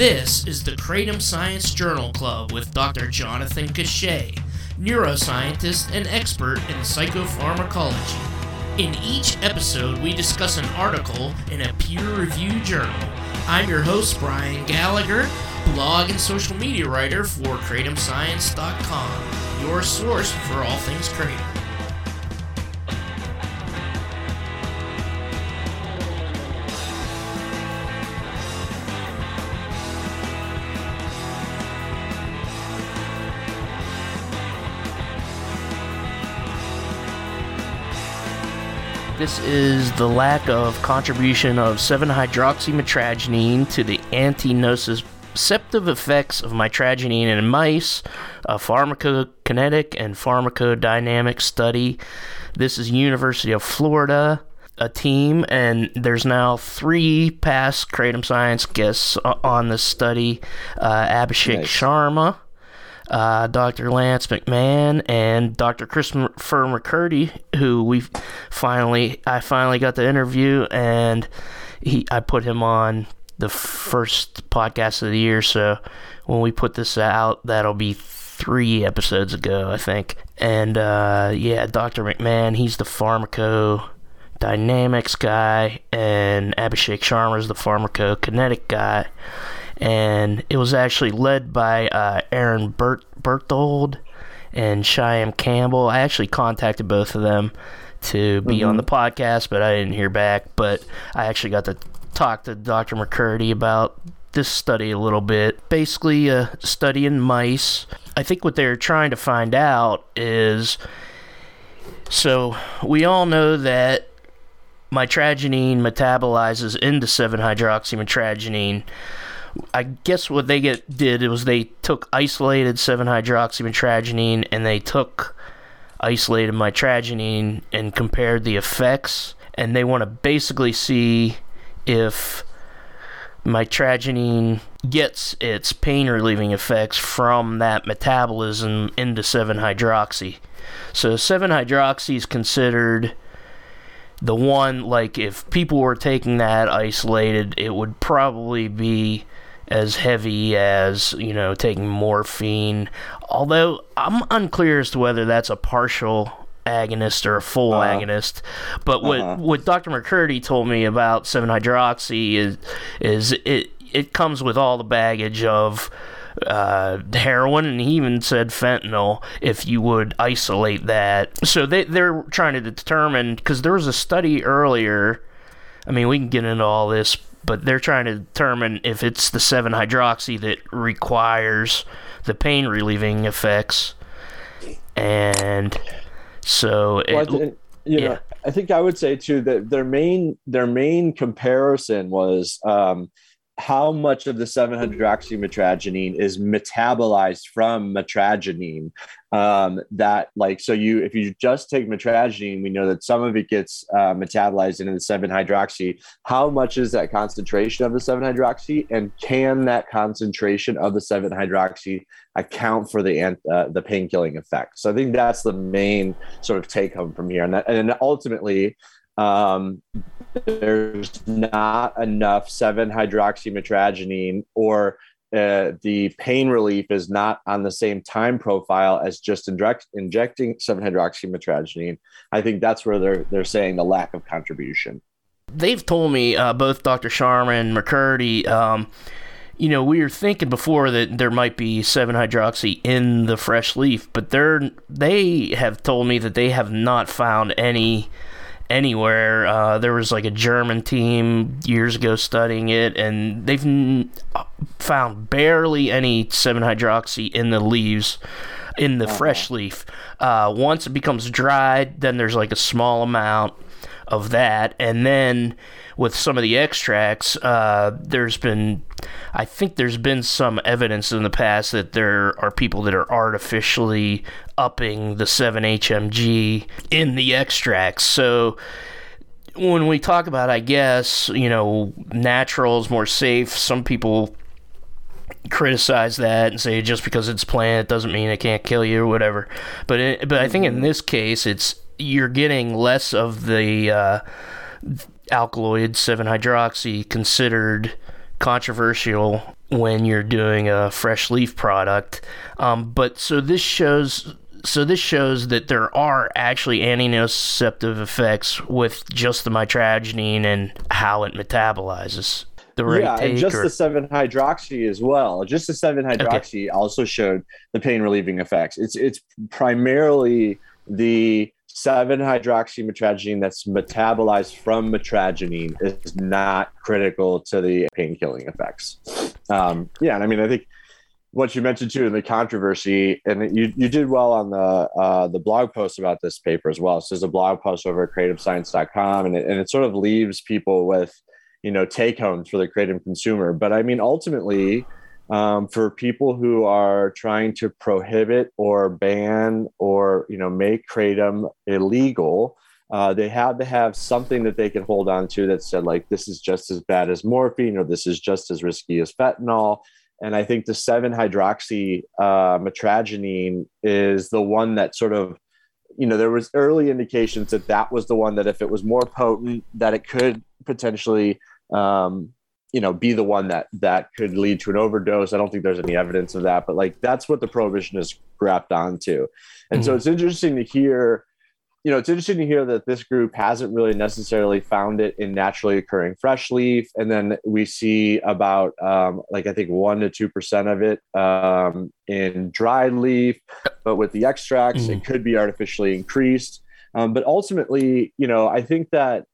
This is the Kratom Science Journal Club with Dr. Jonathan Cachet, neuroscientist and expert in psychopharmacology. In each episode, we discuss an article in a peer reviewed journal. I'm your host, Brian Gallagher, blog and social media writer for KratomScience.com, your source for all things Kratom. This is the lack of contribution of 7-hydroxymitragynine to the anti-nociceptive effects of mitragynine in mice, a pharmacokinetic and pharmacodynamic study. This is University of Florida, a team, and there's now three past Kratom Science guests on this study. Uh, Abhishek Nice. Sharma, uh, Dr. Lance McMahon and Dr. Christopher McCurdy, who we finally, I finally got to interview, and he, I put him on the first podcast of the year. So when we put this out, that'll be three episodes ago, I think. And uh, yeah, Dr. McMahon, he's the pharmacodynamics guy, and Abhishek Sharma is the pharmacokinetic guy and it was actually led by uh, Aaron Bert- Berthold and Shyam Campbell. I actually contacted both of them to be on the podcast, but I didn't hear back. But I actually got to talk to Dr. McCurdy about this study a little bit. Basically, a study in mice. I think what they're trying to find out is so we all know that mitragynine metabolizes into 7-hydroxymitragynine. I guess what they get did was they took isolated 7-hydroxymitragynine and they took isolated mitragynine and compared the effects and they want to basically see if mitragynine gets its pain relieving effects from that metabolism into 7-hydroxy. So 7-hydroxy is considered the one like if people were taking that isolated it would probably be as heavy as you know taking morphine although i'm unclear as to whether that's a partial agonist or a full Uh-huh. agonist but what Uh-huh. what dr mccurdy told me about 7-hydroxy is is it it comes with all the baggage of uh, heroin, and he even said fentanyl if you would isolate that. So they, they're trying to determine, because there was a study earlier, I mean, we can get into all this, but they're trying to determine if it's the 7 hydroxy that requires the pain relieving effects. And so it, Well, you know, yeah. I think I would say too that their main their main comparison was um, how much of the 7-hydroxymitragynine is metabolized from mitragynine. Um, that like so you if you just take mitragynine, we know that some of it gets uh, metabolized into the 7-hydroxy. How much is that concentration of the 7-hydroxy, and can that concentration of the 7-hydroxy account for the uh, the pain killing effect? So I think that's the main sort of take home from here, and that, and ultimately. Um, there's not enough 7-hydroxymitragynine or uh, the pain relief is not on the same time profile as just inject, injecting 7-hydroxymitragynine. I think that's where they're they're saying the lack of contribution. they've told me uh, both Dr. Sharma and McCurdy. Um, you know, we were thinking before that there might be seven hydroxy in the fresh leaf, but they're they have told me that they have not found any anywhere. Uh, there was like a German team years ago studying it, and they've n- found barely any seven hydroxy in the leaves in the fresh leaf. Uh, once it becomes dried, then there's like a small amount of that, and then with some of the extracts, uh, there's been, I think there's been some evidence in the past that there are people that are artificially upping the 7-HMG in the extracts. So when we talk about, I guess, you know, natural is more safe, some people criticize that and say just because it's plant doesn't mean it can't kill you or whatever. But it, but I think in this case, it's you're getting less of the uh, alkaloid 7 hydroxy considered controversial when you're doing a fresh leaf product. Um, but so this shows so this shows that there are actually antinociceptive effects with just the mitragynine and how it metabolizes. The yeah, and just or... the seven hydroxy as well. Just the seven hydroxy okay. also showed the pain relieving effects. It's it's primarily the 7-hydroxymitragynine that's metabolized from mitragynine is not critical to the pain killing effects. Um, yeah, and I mean, I think what you mentioned too in the controversy, and you, you did well on the uh, the blog post about this paper as well. So there's a blog post over at kratomscience.com, and it, and it sort of leaves people with you know take homes for the kratom consumer. But I mean, ultimately, um, for people who are trying to prohibit or ban or you know make kratom illegal uh, they have to have something that they can hold on to that said like this is just as bad as morphine or this is just as risky as fentanyl and i think the 7 hydroxy uh, mitragynine is the one that sort of you know there was early indications that that was the one that if it was more potent that it could potentially um, you know be the one that that could lead to an overdose i don't think there's any evidence of that but like that's what the prohibition is grabbed onto and mm-hmm. so it's interesting to hear you know it's interesting to hear that this group hasn't really necessarily found it in naturally occurring fresh leaf. And then we see about um, like i think 1 to 2% of it um, in dried leaf but with the extracts mm-hmm. it could be artificially increased. Um, but ultimately you know i think that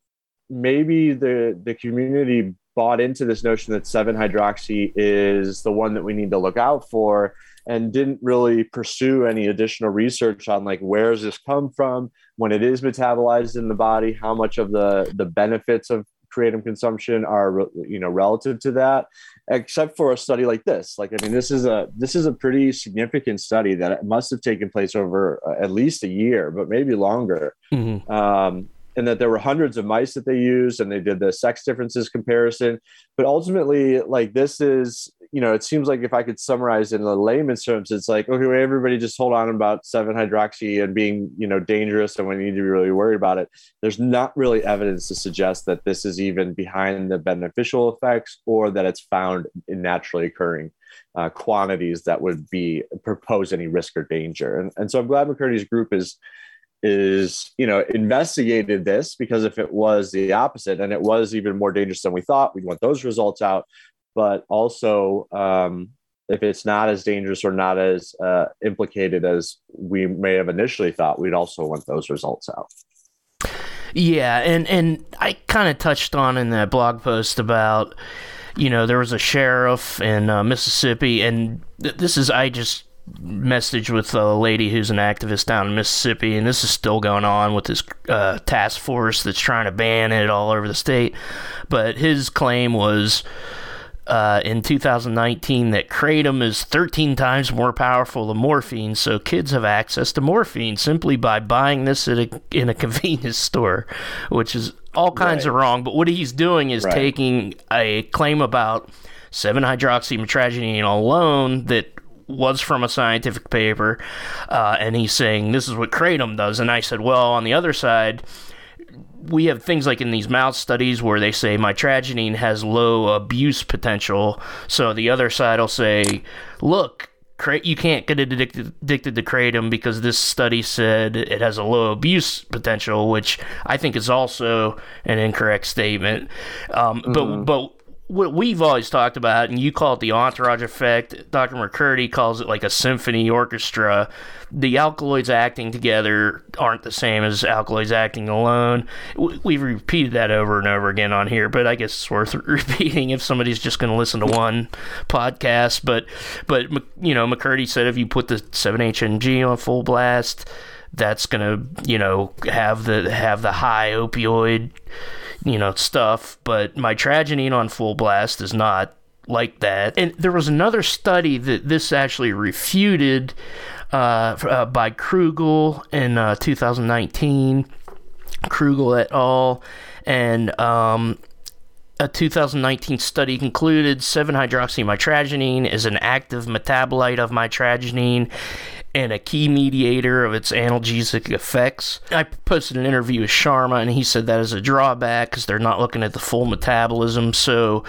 maybe the the community bought into this notion that 7 hydroxy is the one that we need to look out for and didn't really pursue any additional research on like where does this come from when it is metabolized in the body how much of the the benefits of kratom consumption are you know relative to that except for a study like this like i mean this is a this is a pretty significant study that must have taken place over uh, at least a year but maybe longer mm-hmm. um, and that there were hundreds of mice that they used and they did the sex differences comparison. But ultimately like this is you know it seems like if i could summarize in the layman's terms it's like okay everybody just hold on about 7 hydroxy and being you know dangerous and we need to be really worried about it. There's not really evidence to suggest that this is even behind the beneficial effects or that it's found in naturally occurring uh, quantities that would be propose any risk or danger. And, and so i'm glad mccurdy's group is is you know investigated this because if it was the opposite and it was even more dangerous than we thought. We'd want those results out. But also um, if it's not as dangerous or not as uh, implicated as we may have initially thought we'd also want those results out. Yeah and and i kind of touched on in that blog post about you know there was a sheriff in uh, mississippi and th- this is i just message with a lady who's an activist down in Mississippi, and this is still going on with this uh, task force that's trying to ban it all over the state. But his claim was uh, in 2019 that kratom is 13 times more powerful than morphine, so kids have access to morphine simply by buying this at a, in a convenience store, which is all kinds right. of wrong. But what he's doing is right. taking a claim about 7 hydroxymitragynine alone that was from a scientific paper, uh, and he's saying this is what kratom does. And I said, well, on the other side, we have things like in these mouse studies where they say mitragynine has low abuse potential. So the other side will say, look, you can't get addicted, addicted to kratom because this study said it has a low abuse potential, which I think is also an incorrect statement. Um, mm-hmm. But but what we've always talked about, and you call it the entourage effect. Dr. McCurdy calls it like a symphony orchestra. The alkaloids acting together aren't the same as alkaloids acting alone. We've repeated that over and over again on here, but I guess it's worth repeating if somebody's just going to listen to one podcast. But, but you know, McCurdy said if you put the 7-HMG on full blast, that's going to, you know, have the have the high opioid you know, stuff, but mitragynine on full blast is not like that. And there was another study that this actually refuted uh, uh, by Krugel in uh, 2019. Krugel et al. And um, a 2019 study concluded 7-hydroxymitragynine is an active metabolite of mitragynine and a key mediator of its analgesic effects. I posted an interview with Sharma, and he said that is a drawback because they're not looking at the full metabolism. So,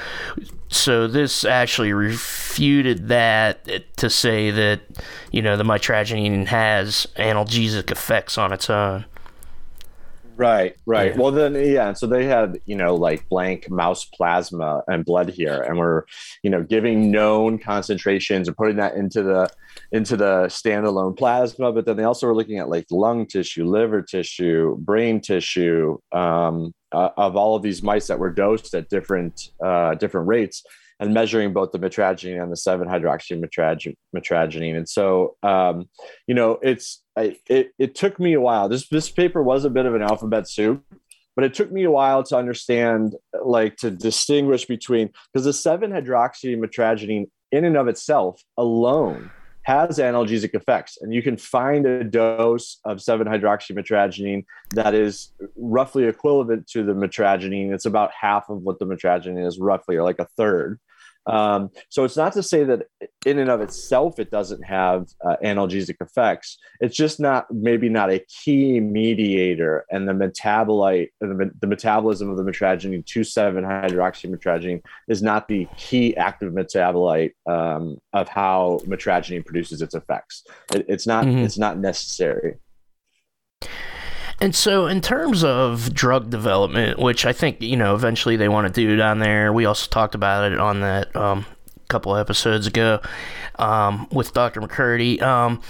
so this actually refuted that to say that you know the mitragynine has analgesic effects on its own. Right, right. Yeah. Well, then, yeah. So they had, you know, like blank mouse plasma and blood here, and we're, you know, giving known concentrations and putting that into the into the standalone plasma. But then they also were looking at like lung tissue, liver tissue, brain tissue um, uh, of all of these mice that were dosed at different uh, different rates and measuring both the mitragynine and the 7-hydroxymitragynine. And so, um, you know, it's I, it, it took me a while. This this paper was a bit of an alphabet soup, but it took me a while to understand, like to distinguish between because the 7-hydroxymitragynine in and of itself alone has analgesic effects. And you can find a dose of 7 hydroxymitragynine that is roughly equivalent to the mitragynine. It's about half of what the mitragynine is, roughly, or like a third. Um, so it's not to say that in and of itself it doesn't have uh, analgesic effects. It's just not maybe not a key mediator, and the metabolite, the, the metabolism of the mitragynine 2,7 hydroxymitragynine is not the key active metabolite um, of how mitragynine produces its effects. It, it's not. Mm-hmm. It's not necessary. And so, in terms of drug development, which I think you know eventually they want to do down there, we also talked about it on that um, couple episodes ago um, with Dr. McCurdy. Um,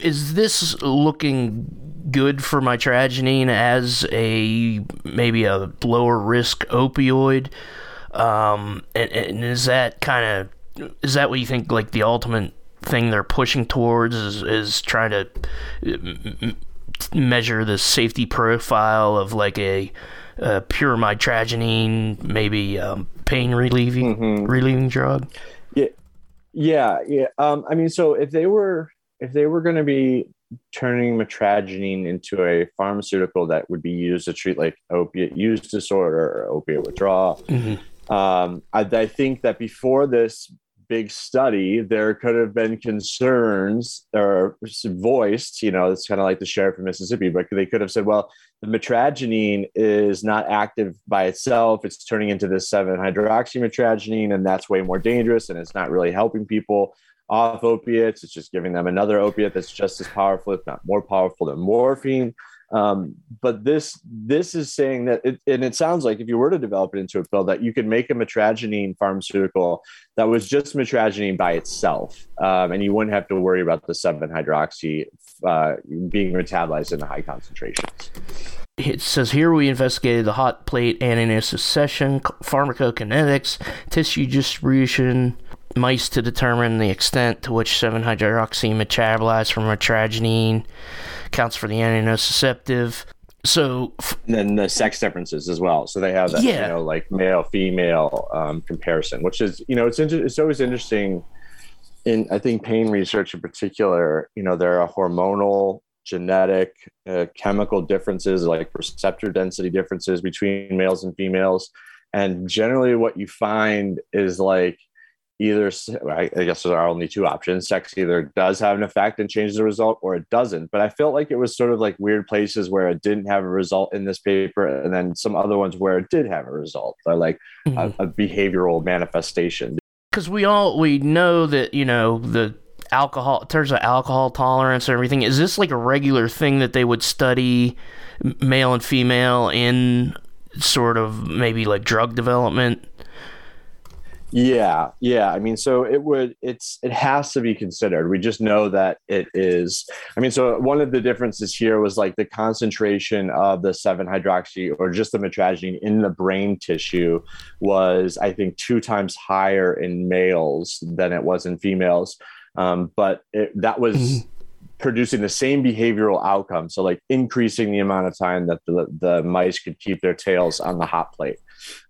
is this looking good for my mitragynine as a maybe a lower risk opioid? Um, and, and is that kind of is that what you think like the ultimate thing they're pushing towards is, is trying to measure the safety profile of like a, a pure mitragynine, maybe um, pain relieving mm-hmm. relieving drug. Yeah, yeah, yeah. Um, I mean, so if they were if they were going to be turning mitragynine into a pharmaceutical that would be used to treat like opiate use disorder or opiate withdrawal. Mm-hmm. Um, I, I, think that before this big study, there could have been concerns or voiced, you know, it's kind of like the sheriff of Mississippi, but they could have said, well, the mitragynine is not active by itself. It's turning into this 7 hydroxymitragynine, and that's way more dangerous, and it's not really helping people off opiates. It's just giving them another opiate that's just as powerful, if not more powerful than morphine. Um, but this this is saying that, it, and it sounds like if you were to develop it into a pill, that you could make a mitragynine pharmaceutical that was just mitragynine by itself, um, and you wouldn't have to worry about the seven hydroxy uh, being metabolized in high concentrations. It says here we investigated the hot plate antinnocissation, pharmacokinetics, tissue distribution, mice to determine the extent to which 7-hydroxy metabolized from mitragynine counts for the antinociceptive. So and then the sex differences as well. So they have that, yeah. you know, like male female um, comparison, which is you know it's inter- it's always interesting. In I think pain research in particular, you know, there are hormonal, genetic, uh, chemical differences like receptor density differences between males and females, and generally what you find is like either I guess there are only two options. Sex either does have an effect and changes the result, or it doesn't. But I felt like it was sort of like weird places where it didn't have a result in this paper, and then some other ones where it did have a result, or like mm-hmm. a, a behavioral manifestation. Because we all we know that you know the alcohol in terms of alcohol tolerance and everything. Is this like a regular thing that they would study male and female in sort of maybe like drug development? Yeah, yeah. I mean, so it would it's it has to be considered. We just know that it is. I mean, so one of the differences here was like the concentration of the 7 hydroxy or just the mitragynine in the brain tissue was I think two times higher in males than it was in females. Um, but it, that was mm-hmm. producing the same behavioral outcome. So like increasing the amount of time that the, the mice could keep their tails on the hot plate.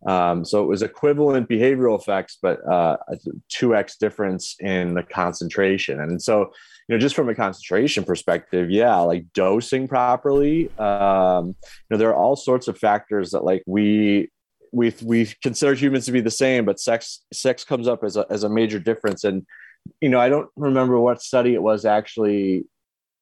Um, so it was equivalent behavioral effects, but uh, a 2x difference in the concentration. And so, you know, just from a concentration perspective, yeah, like dosing properly, um, you know, there are all sorts of factors that like we we we consider humans to be the same, but sex sex comes up as a as a major difference. And you know, I don't remember what study it was actually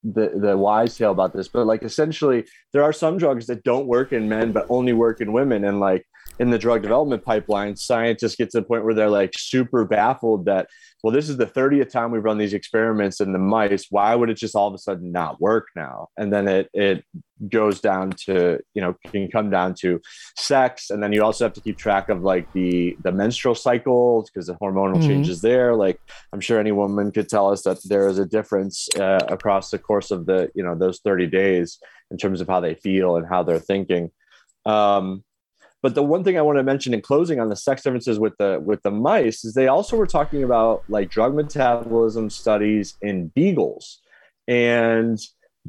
the the wise tale about this, but like essentially there are some drugs that don't work in men but only work in women, and like in the drug development pipeline, scientists get to the point where they're like super baffled that well, this is the 30th time we've run these experiments in the mice. Why would it just all of a sudden not work now? And then it it goes down to, you know, can come down to sex. And then you also have to keep track of like the the menstrual cycles because the hormonal mm-hmm. changes there. Like I'm sure any woman could tell us that there is a difference uh, across the course of the, you know, those 30 days in terms of how they feel and how they're thinking. Um, but the one thing I want to mention in closing on the sex differences with the with the mice is they also were talking about like drug metabolism studies in beagles, and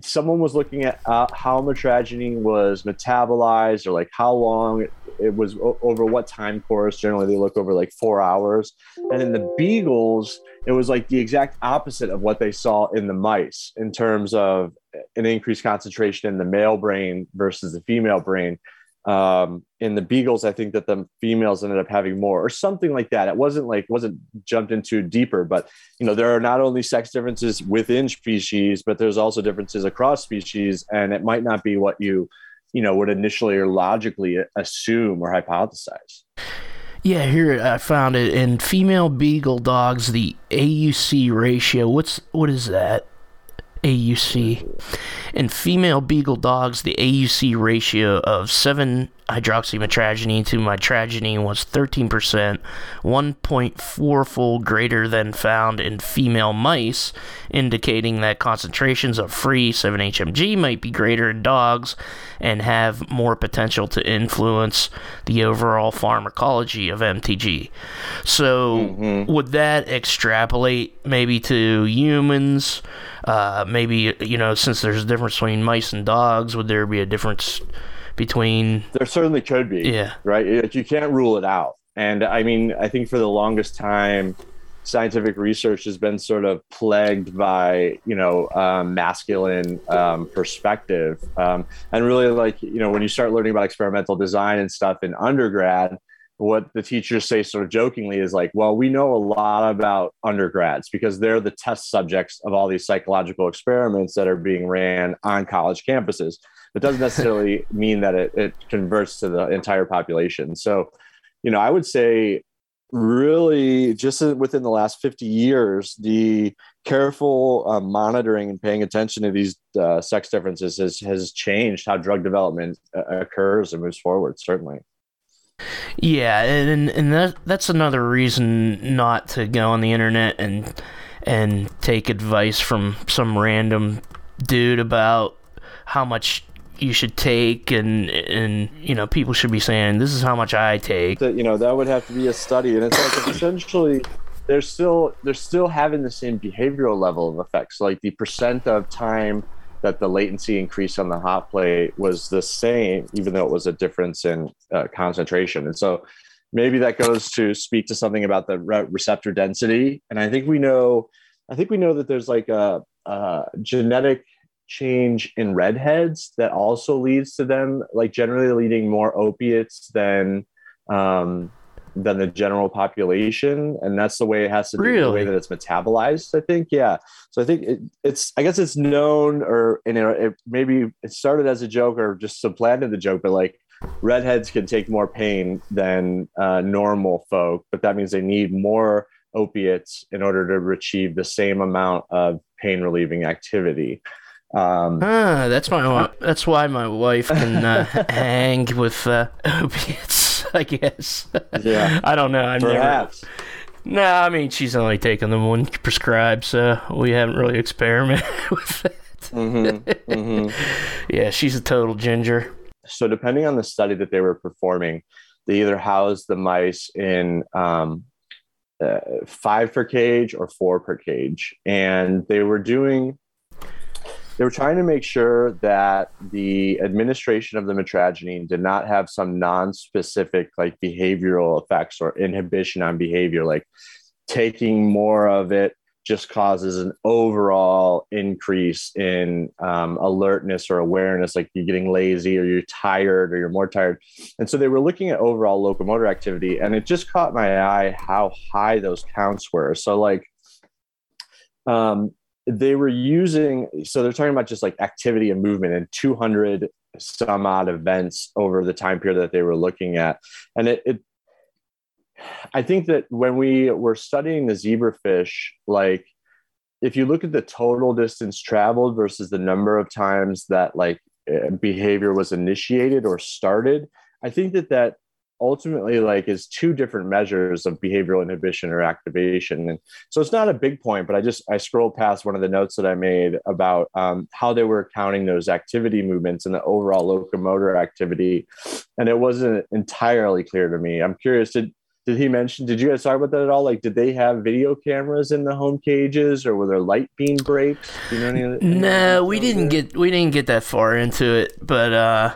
someone was looking at uh, how mitragynine was metabolized or like how long it, it was o- over what time course. Generally, they look over like four hours, and in the beagles, it was like the exact opposite of what they saw in the mice in terms of an increased concentration in the male brain versus the female brain um, in the beagles, I think that the females ended up having more or something like that. It wasn't like wasn't jumped into deeper, but you know there are not only sex differences within species, but there's also differences across species, and it might not be what you you know would initially or logically assume or hypothesize. Yeah, here I found it in female beagle dogs. The AUC ratio. What's what is that? AUC. In female beagle dogs, the AUC ratio of 7 hydroxymitragynine to mitragynine was 13%, 1.4 fold greater than found in female mice, indicating that concentrations of free 7-HMG might be greater in dogs and have more potential to influence the overall pharmacology of MTG. So, mm-hmm. would that extrapolate maybe to humans? Uh, maybe, you know, since there's a difference between mice and dogs, would there be a difference? between there certainly could be yeah. right? You can't rule it out. And i mean i think for the longest time scientific research has been sort of plagued by you know um, masculine um, perspective. Um, and really like you know when you start learning about experimental design and stuff in undergrad what the teachers say sort of jokingly is like well we know a lot about undergrads because they're the test subjects of all these psychological experiments that are being ran on college campuses it doesn't necessarily mean that it, it converts to the entire population. So, you know, I would say really just within the last 50 years, the careful uh, monitoring and paying attention to these uh, sex differences has, has changed how drug development uh, occurs and moves forward, certainly. Yeah, and and that that's another reason not to go on the internet and and take advice from some random dude about how much you should take and and you know people should be saying this is how much I take. That you know that would have to be a study, and it's like essentially they're still they're still having the same behavioral level of effects. Like the percent of time that the latency increase on the hot plate was the same, even though it was a difference in uh, concentration. And so maybe that goes to speak to something about the re- receptor density. And I think we know, I think we know that there's like a, a genetic change in redheads that also leads to them like generally leading more opiates than um, than the general population and that's the way it has to be really? the way that it's metabolized i think yeah so i think it, it's i guess it's known or you know it maybe it started as a joke or just supplanted the joke but like redheads can take more pain than uh, normal folk but that means they need more opiates in order to achieve the same amount of pain relieving activity um, ah, that's my that's why my wife can uh, hang with uh, opiates. I guess. Yeah. I don't know. I've Perhaps. Never, no, I mean she's only taken the one prescribed, so we haven't really experimented with it. Mm-hmm. Mm-hmm. yeah, she's a total ginger. So depending on the study that they were performing, they either housed the mice in um, uh, five per cage or four per cage, and they were doing they were trying to make sure that the administration of the mitragynine did not have some non-specific like behavioral effects or inhibition on behavior like taking more of it just causes an overall increase in um, alertness or awareness like you're getting lazy or you're tired or you're more tired. And so they were looking at overall locomotor activity and it just caught my eye how high those counts were. So like um, they were using so they're talking about just like activity and movement and 200 some odd events over the time period that they were looking at. And it, it i think that when we were studying the zebrafish like if you look at the total distance traveled versus the number of times that like eh, behavior was initiated or started i think that that ultimately like is two different measures of behavioral inhibition or activation. And so it's not a big point but i just i scrolled past one of the notes that i made about um, how they were counting those activity movements and the overall locomotor activity. And it wasn't entirely clear to me. I'm curious did did he mention did you guys talk about that at all? Like did they have video cameras in the home cages or were there light beam breaks? You know any, any no we didn't there? get we didn't get that far into it but uh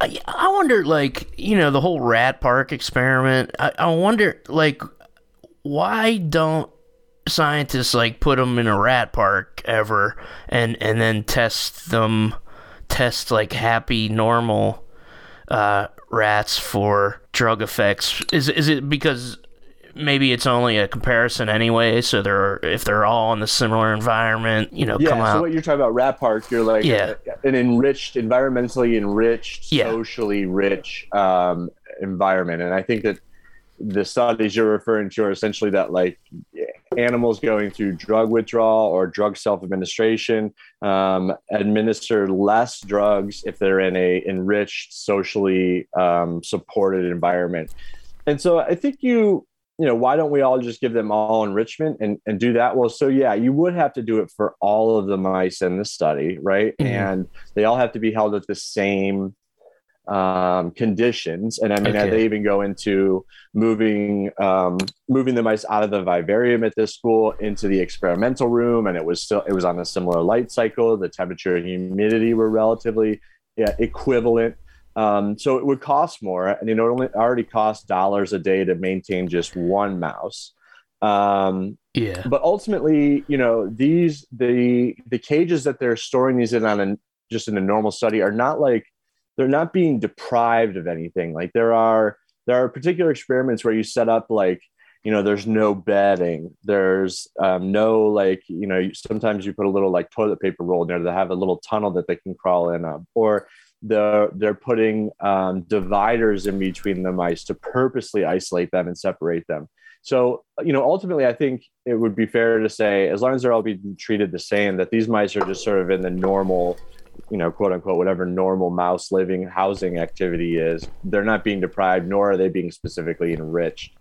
I, I wonder, like, you know, the whole rat park experiment. I, I wonder, like, why don't scientists like put them in a rat park ever and and then test them test like happy normal uh, rats for drug effects is is it because maybe it's only a comparison anyway. So they're if they're all in the similar environment, you know, yeah. so out. what you're talking about, rat park, you're like yeah. An enriched, environmentally enriched, yeah. socially rich um, environment, and I think that the studies you're referring to are essentially that like animals going through drug withdrawal or drug self-administration um, administer less drugs if they're in a enriched socially um, supported environment and so i think you you know, why don't we all just give them all enrichment and, and do that? Well, so yeah, you would have to do it for all of the mice in the study, right? Mm-hmm. And they all have to be held at the same um, conditions. And I mean, okay. they even go into moving um, moving the mice out of the vivarium at this school into the experimental room, and it was still it was on a similar light cycle. The temperature and humidity were relatively yeah, equivalent. Um, so it would cost more, and it only already costs dollars a day to maintain just one mouse. Um, yeah. But ultimately, you know, these the the cages that they're storing these in on a just in a normal study are not like they're not being deprived of anything. Like there are there are particular experiments where you set up like you know there's no bedding there's um, no like you know sometimes you put a little like toilet paper roll in there to have a little tunnel that they can crawl in up or they're they're putting um, dividers in between the mice to purposely isolate them and separate them. So you know, ultimately, I think it would be fair to say, as long as they're all being treated the same, that these mice are just sort of in the normal, you know, quote unquote, whatever normal mouse living housing activity is. They're not being deprived, nor are they being specifically enriched.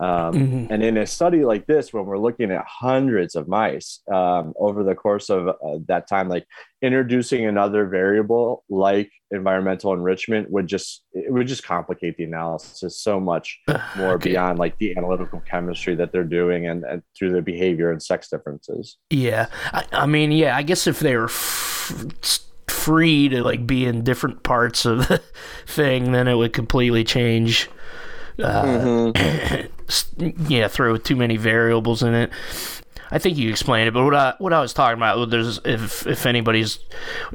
Um, mm-hmm. And in a study like this, when we're looking at hundreds of mice um, over the course of uh, that time, like introducing another variable like environmental enrichment would just it would just complicate the analysis so much more okay. beyond like the analytical chemistry that they're doing and, and through the behavior and sex differences. Yeah, I, I mean, yeah, I guess if they were. F- free to like be in different parts of the thing then it would completely change uh, mm-hmm. yeah, throw too many variables in it. I think you explained it, but what I what I was talking about, there's if if anybody's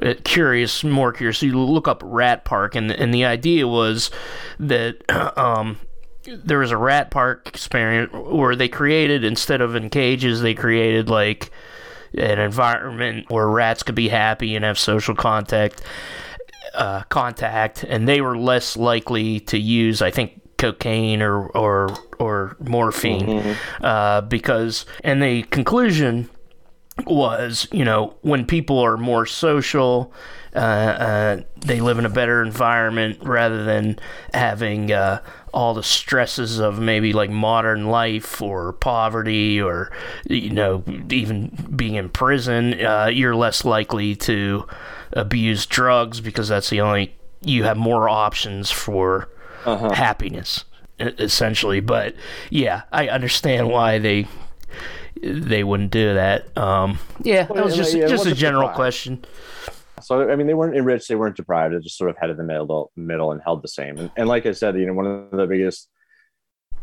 uh, curious, more curious, you look up Rat Park, and and the idea was that um, there was a Rat Park experiment where they created instead of in cages, they created like an environment where rats could be happy and have social contact. Uh, contact, and they were less likely to use, I think, cocaine or or or morphine mm-hmm. uh, because and the conclusion was you know when people are more social uh, uh, they live in a better environment rather than having uh, all the stresses of maybe like modern life or poverty or you know even being in prison uh, you're less likely to abuse drugs because that's the only you have more options for uh-huh. happiness essentially but yeah i understand why they they wouldn't do that um, yeah that was just yeah, just a general deprived. question so i mean they weren't enriched they weren't deprived they just sort of headed the middle middle and held the same and, and like i said you know one of the biggest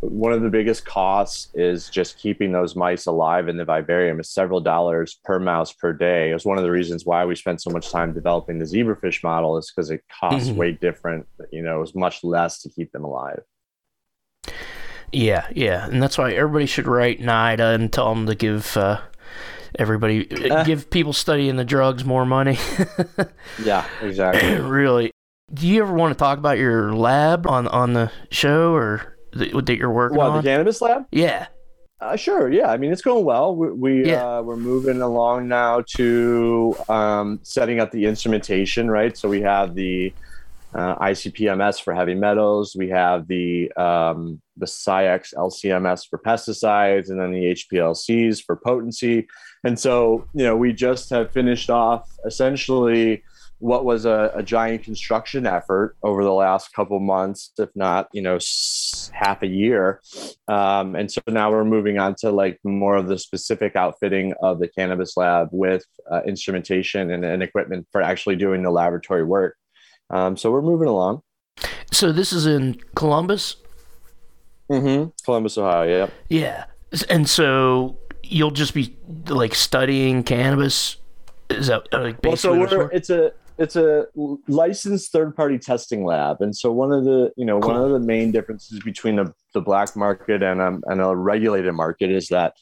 one of the biggest costs is just keeping those mice alive in the vivarium is several dollars per mouse per day. It was one of the reasons why we spent so much time developing the zebrafish model is because it costs mm-hmm. way different. You know, it was much less to keep them alive. Yeah, yeah, and that's why everybody should write NIDA and tell them to give uh, everybody uh, give people studying the drugs more money. yeah, exactly. really. Do you ever want to talk about your lab on on the show or that, that you're working what, on? the cannabis lab? Yeah. Uh, sure. Yeah. I mean, it's going well. We, we yeah. uh, we're moving along now to um, setting up the instrumentation, right? So we have the uh, ICP-MS for heavy metals. We have the um, the SciEx LCMS for pesticides, and then the HPLCs for potency. And so, you know, we just have finished off essentially what was a, a giant construction effort over the last couple months, if not, you know, half a year. Um, and so now we're moving on to like more of the specific outfitting of the cannabis lab with uh, instrumentation and, and equipment for actually doing the laboratory work. Um, so we're moving along. So this is in Columbus. Mm-hmm. Columbus, Ohio. Yeah. Yeah, and so you'll just be like studying cannabis. Is that like basically? Well, so it's a it's a licensed third party testing lab, and so one of the you know cool. one of the main differences between the, the black market and a, and a regulated market is that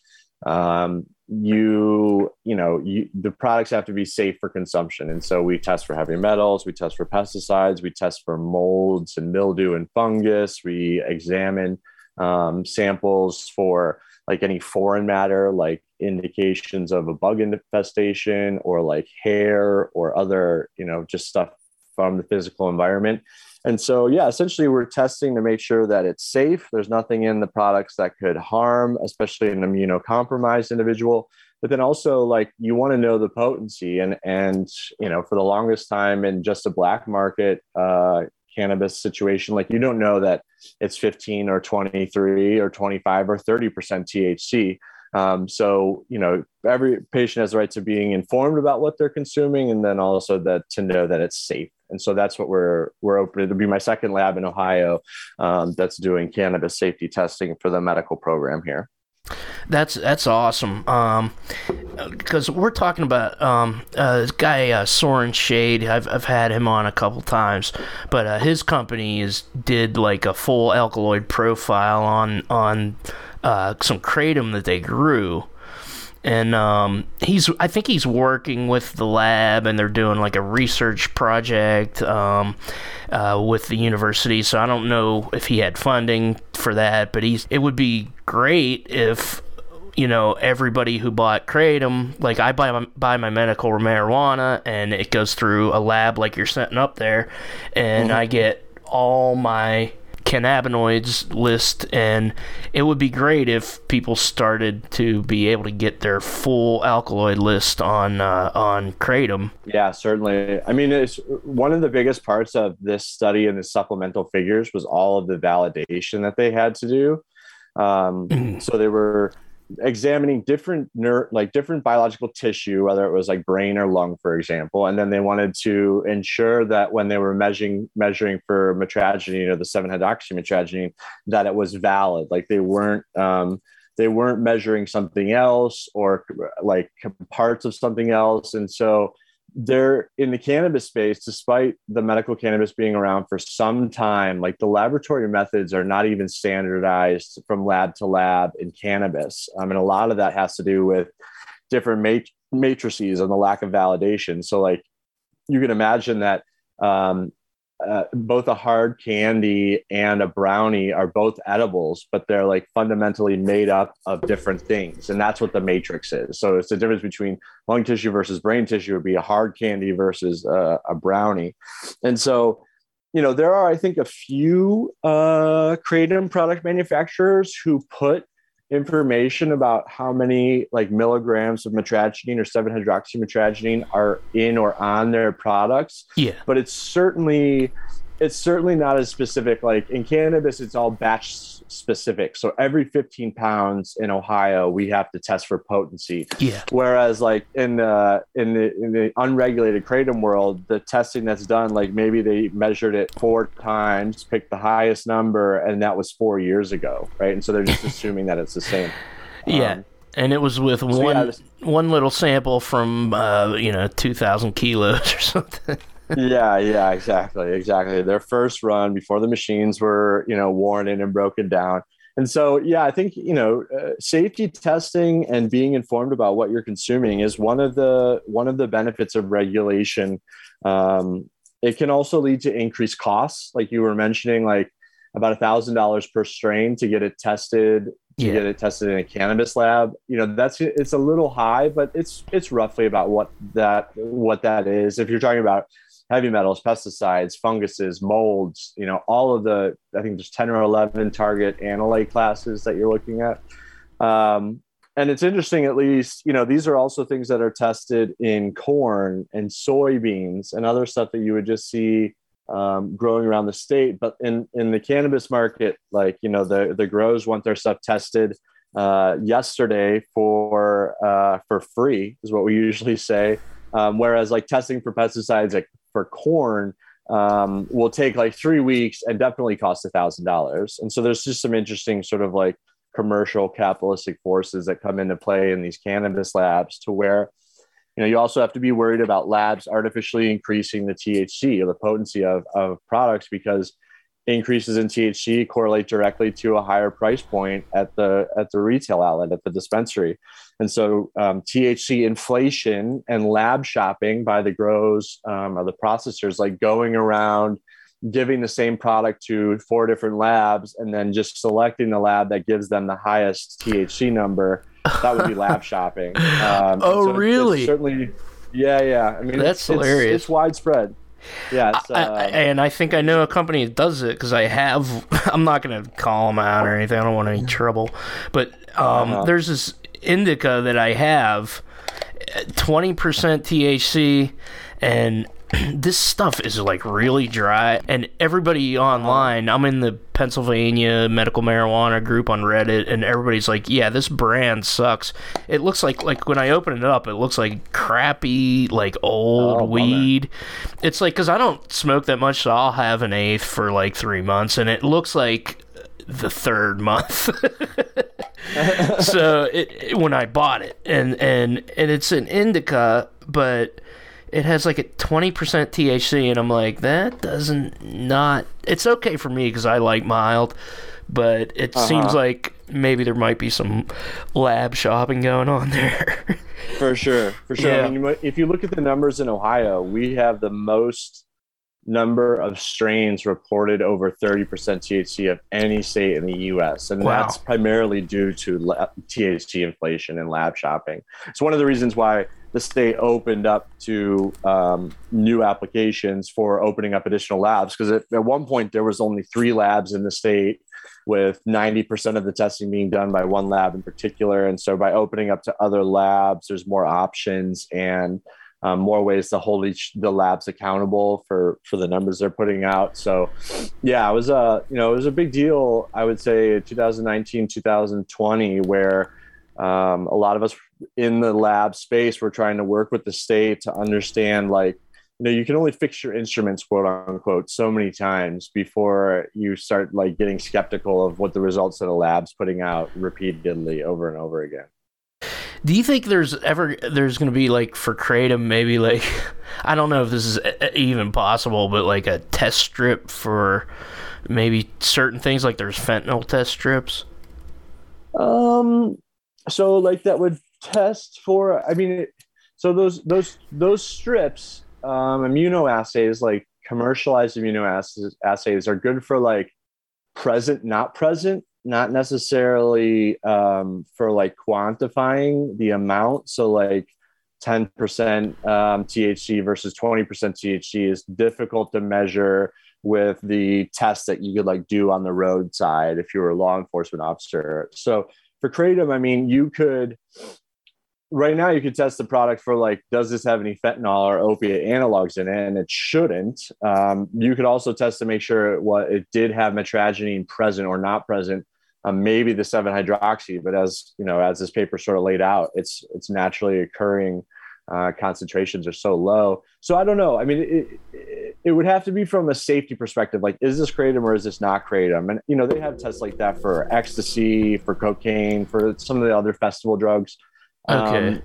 um, you you know you, the products have to be safe for consumption. And so we test for heavy metals we test for pesticides we test for molds and mildew and fungus. We examine um, samples for like any foreign matter like indications of a bug infestation or like hair or other you know just stuff from the physical environment and so, yeah, essentially, we're testing to make sure that it's safe. There's nothing in the products that could harm, especially an immunocompromised individual. But then also, like, you want to know the potency, and and you know, for the longest time in just a black market uh, cannabis situation, like, you don't know that it's 15 or 23 or 25 or 30 percent THC. Um, so you know, every patient has the right to being informed about what they're consuming, and then also that to know that it's safe and so that's what we're we're opening. It'll be my second lab in Ohio um, that's doing cannabis safety testing for the medical program here. That's that's awesome. Because um, we're talking about um, uh, this guy uh, Soren Shade. I've I've had him on a couple times, but uh, his company is did like a full alkaloid profile on on uh, some kratom that they grew and um, he's I think he's working with the lab and they're doing like a research project um, uh, with the university. So I don't know if he had funding for that, but he's it would be great if you know everybody who bought kratom like I buy my, buy my medical marijuana and it goes through a lab like you're setting up there, and mm-hmm. I get all my cannabinoids list, and it would be great if people started to be able to get their full alkaloid list on uh, on kratom. Yeah, certainly. I mean, it's one of the biggest parts of this study and the supplemental figures was all of the validation that they had to do. Um, mm. so they were examining different ner- like different biological tissue whether it was like brain or lung for example and then they wanted to ensure that when they were measuring measuring for metragynine or the 7-hydroxymetragynine that it was valid. Like they weren't um, they weren't measuring something else or like parts of something else. And so they're in the cannabis space, despite the medical cannabis being around for some time, like the laboratory methods are not even standardized from lab to lab in cannabis. I mean, a lot of that has to do with different mat- matrices and the lack of validation. So, like, you can imagine that um, uh, both a hard candy and a brownie are both edibles, but they're like fundamentally made up of different things. And that's what the matrix is. So it's the difference between lung tissue versus brain tissue would be a hard candy versus uh, a brownie. And so, you know, there are, I think, a few uh, kratom product manufacturers who put information about how many like milligrams of metragynine or 7-hydroxymetragynine are in or on their products. Yeah. But it's certainly it's certainly not as specific. Like in cannabis, it's all batch specific. So every 15 pounds in Ohio, we have to test for potency. Yeah. Whereas like in the in the in the unregulated kratom world, the testing that's done, like maybe they measured it four times, picked the highest number, and that was four years ago, right? And so they're just assuming that it's the same. Yeah. Um, and it was with so one yeah, one little sample from uh, you know 2,000 kilos or something yeah, yeah, exactly, exactly. Their first run before the machines were, you know, worn in and broken down. and so yeah i think you know uh, safety testing and being informed about what you're consuming is one of the one of the benefits of regulation um, it can also lead to increased costs like you were mentioning like about a thousand dollars per strain to get it tested to yeah. get it tested in a cannabis lab you know that's it's a little high but it's it's roughly about what that what that is if you're talking about heavy metals, pesticides, funguses, molds, you know, all of the, I think there's 10 or 11 target analyte classes that you're looking at. Um, and it's interesting, at least, you know, these are also things that are tested in corn and soybeans and other stuff that you would just see um, growing around the state. But in, in the cannabis market, like, you know, the, the grows want their stuff tested uh, yesterday for, uh, for free is what we usually say. Um, whereas like testing for pesticides like for corn um, will take like three weeks and definitely cost a thousand dollars. And so there's just some interesting sort of like commercial capitalistic forces that come into play in these cannabis labs to where you know you also have to be worried about labs artificially increasing the THC or the potency of, of products because increases in THC correlate directly to a higher price point at the at the retail outlet at the dispensary, and so um, THC inflation and lab shopping by the grows um, or the processors, like going around giving the same product to four different labs and then just selecting the lab that gives them the highest THC number. That would be lab shopping. Um, oh, so really? certainly. Yeah, yeah. I mean, that's it's, hilarious. It's, it's widespread. Yeah, I, I, um, and I think I know a company that does it because I have. I'm not going to call them out or anything. I don't want any trouble. But um, uh-huh. there's this indica that I have, 20% THC, and this stuff is like really dry. And everybody online i'm in the pennsylvania medical marijuana group on reddit and everybody's like yeah this brand sucks. It looks like like when i open it up it looks like crappy like old oh, weed. It's like because i don't smoke that much so i'll have an eighth for like three months and it looks like the third month so it, it, when i bought it and and and it's an indica but it has like a 20% THC, and I'm like, that doesn't not. It's okay for me because I like mild, but it uh-huh. seems like maybe there might be some lab shopping going on there. for sure, for sure. Yeah. I mean, if you look at the numbers in Ohio, we have the most number of strains reported over 30% THC of any state in the US. And wow. that's primarily due to THC inflation and lab shopping. It's one of the reasons why the state opened up to um, new applications for opening up additional labs because at, at one point there was only three labs in the state with 90% of the testing being done by one lab in particular and so by opening up to other labs there's more options and um, more ways to hold each the labs accountable for for the numbers they're putting out. So yeah it was a you know it was a big deal i would say 2019 2020 where um, a lot of us in the lab space we're trying to work with the state to understand like you know you can only fix your instruments quote unquote so many times before you start like getting skeptical of what the results of the lab's putting out repeatedly over and over again do you think there's ever there's going to be like for kratom maybe like i don't know if this is even possible but like a test strip for maybe certain things like there's fentanyl test strips? Um so like that would test for i mean so those those those strips um immunoassays like commercialized immunoassays are good for like present not present not necessarily um, for like quantifying the amount. So like 10% um, thc versus 20% thc is difficult to measure with the tests that you could like do on the roadside if you were a law enforcement officer. So for kratom, I mean, you could right now you could test the product for like, does this have any fentanyl or opiate analogs in it? And it shouldn't. Um, you could also test to make sure what it did have mitragynine present or not present. Um, maybe the 7 hydroxy, but as you know, as this paper sort of laid out, it's it's naturally occurring uh, concentrations are so low. So I don't know. I mean, it, it, it, would have to be from a safety perspective. Like, is this kratom or is this not kratom? And you know, they have tests like that for ecstasy, for cocaine, for some of the other festival drugs. Okay. Um,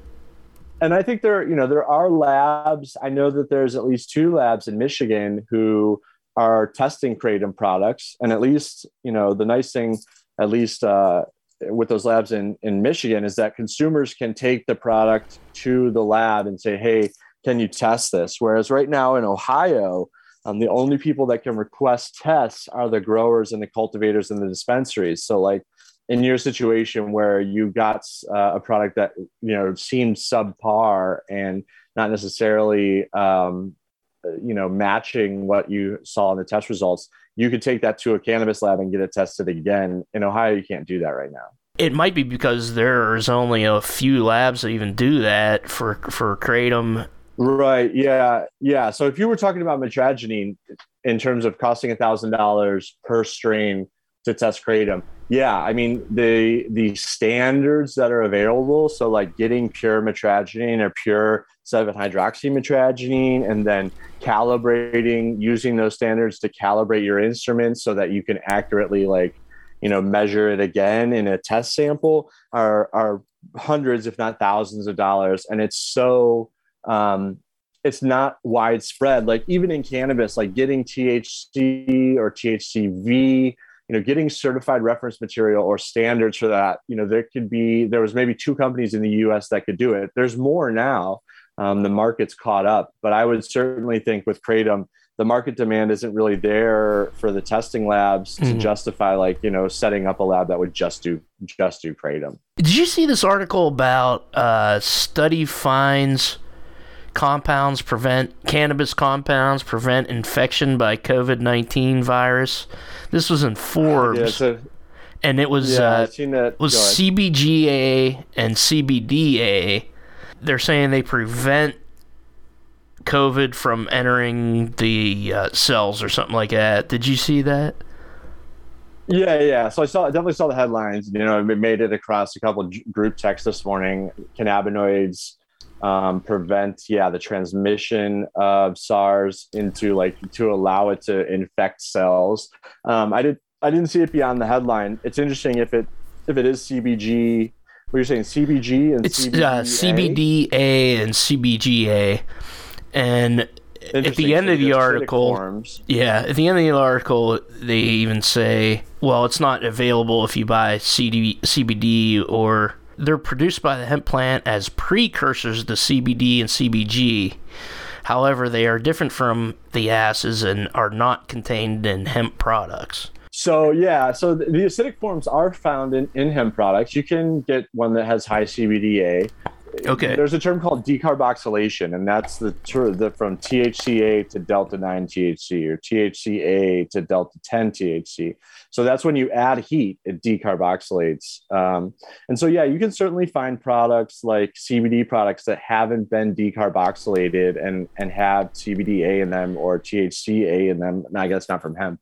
and I think there, you know, there are labs. I know that there's at least two labs in Michigan who are testing kratom products. And at least, you know, the nice thing at least uh, with those labs in in Michigan, is that consumers can take the product to the lab and say, "Hey, can you test this?" Whereas right now in Ohio, um, the only people that can request tests are the growers and the cultivators and the dispensaries. So, like in your situation where you got uh, a product that you know seemed subpar and not necessarily um, you know matching what you saw in the test results you could take that to a cannabis lab and get it tested again. In ohio you can't do that right now. It might be because there's only a few labs that even do that for for kratom. Right. Yeah. Yeah. So if you were talking about mitragynine in terms of costing a thousand dollars per strain to test kratom yeah i mean the the standards that are available so like getting pure mitragynine or pure 7-hydroxymitragynine and then calibrating using those standards to calibrate your instruments so that you can accurately like you know measure it again in a test sample are are hundreds if not thousands of dollars. And it's so um, it's not widespread. Like even in cannabis like getting thc or thcv you know getting certified reference material or standards for that you know there could be there was maybe two companies in the us that could do it there's more now um, the market's caught up. But I would certainly think with Kratom, the market demand isn't really there for the testing labs mm-hmm. to justify like you know setting up a lab that would just do just do kratom. Did you see this article about uh, study finds compounds prevent cannabis compounds prevent infection by COVID nineteen virus? This was in Forbes. Yeah, and it was yeah, uh, was CBGA and CBDA they're saying they prevent COVID from entering the uh, cells or something like that. Did you see that? Yeah, yeah. So I saw, I definitely saw the headlines. You know, it made it across a couple group texts this morning. Cannabinoids um, prevent, yeah, the transmission of SARS into like to allow it to infect cells. Um, I did, I didn't see it beyond the headline. It's interesting if it if it is CBG what you're saying, CBG and it's uh, CBDA and CBGA, and at the end so of the article, yeah, at the end of the article, they even say, well, it's not available if you buy CD, CBD or they're produced by the hemp plant as precursors to CBD and CBG. However, they are different from the acids and are not contained in hemp products. So yeah, so the, the acidic forms are found in, in hemp products. You can get one that has high CBDA. Okay. There's a term called decarboxylation, and that's the, the from THCA to delta 9 THC or THCA to delta 10 THC. So that's when you add heat, it decarboxylates. Um, and so, yeah, you can certainly find products like CBD products that haven't been decarboxylated and, and have CBDA in them or THCA in them. I guess not from hemp.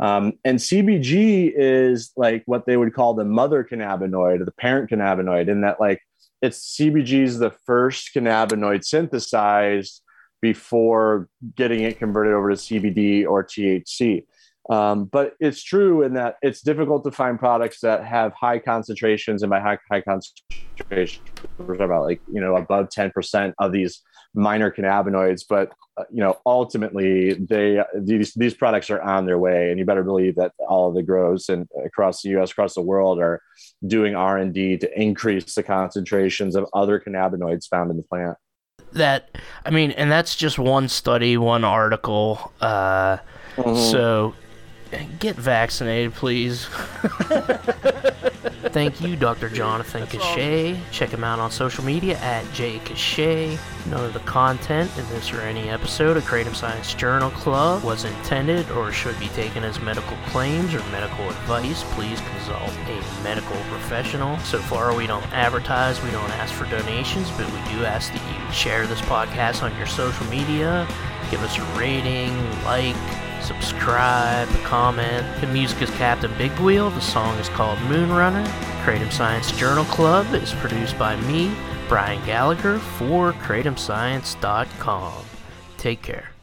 Um, and CBG is like what they would call the mother cannabinoid or the parent cannabinoid, in that like it's CBG is the first cannabinoid synthesized before getting it converted over to CBD or THC. Um, but it's true in that it's difficult to find products that have high concentrations, and by high high concentration, we're talking about like you know above ten percent of these minor cannabinoids. But uh, you know ultimately they these these products are on their way, and you better believe that all of the grows and across the U.S. across the world are doing R and D to increase the concentrations of other cannabinoids found in the plant. That I mean, and that's just one study, one article. Uh, mm-hmm. So get vaccinated, please. Thank you, Dr. Jonathan Cachat. Check him out on social media at jcachet. None of the content in this or any episode of Kratom Science Journal Club was intended or should be taken as medical claims or medical advice. Please consult a medical professional. So far, we don't advertise, we don't ask for donations, but we do ask that you share this podcast on your social media, give us a rating, like, subscribe, comment. The music is Captain Big Wheel. The song is called Moonrunner. Kratom Science Journal Club is produced by me, Brian Gallagher, for KratomScience.com. Take care.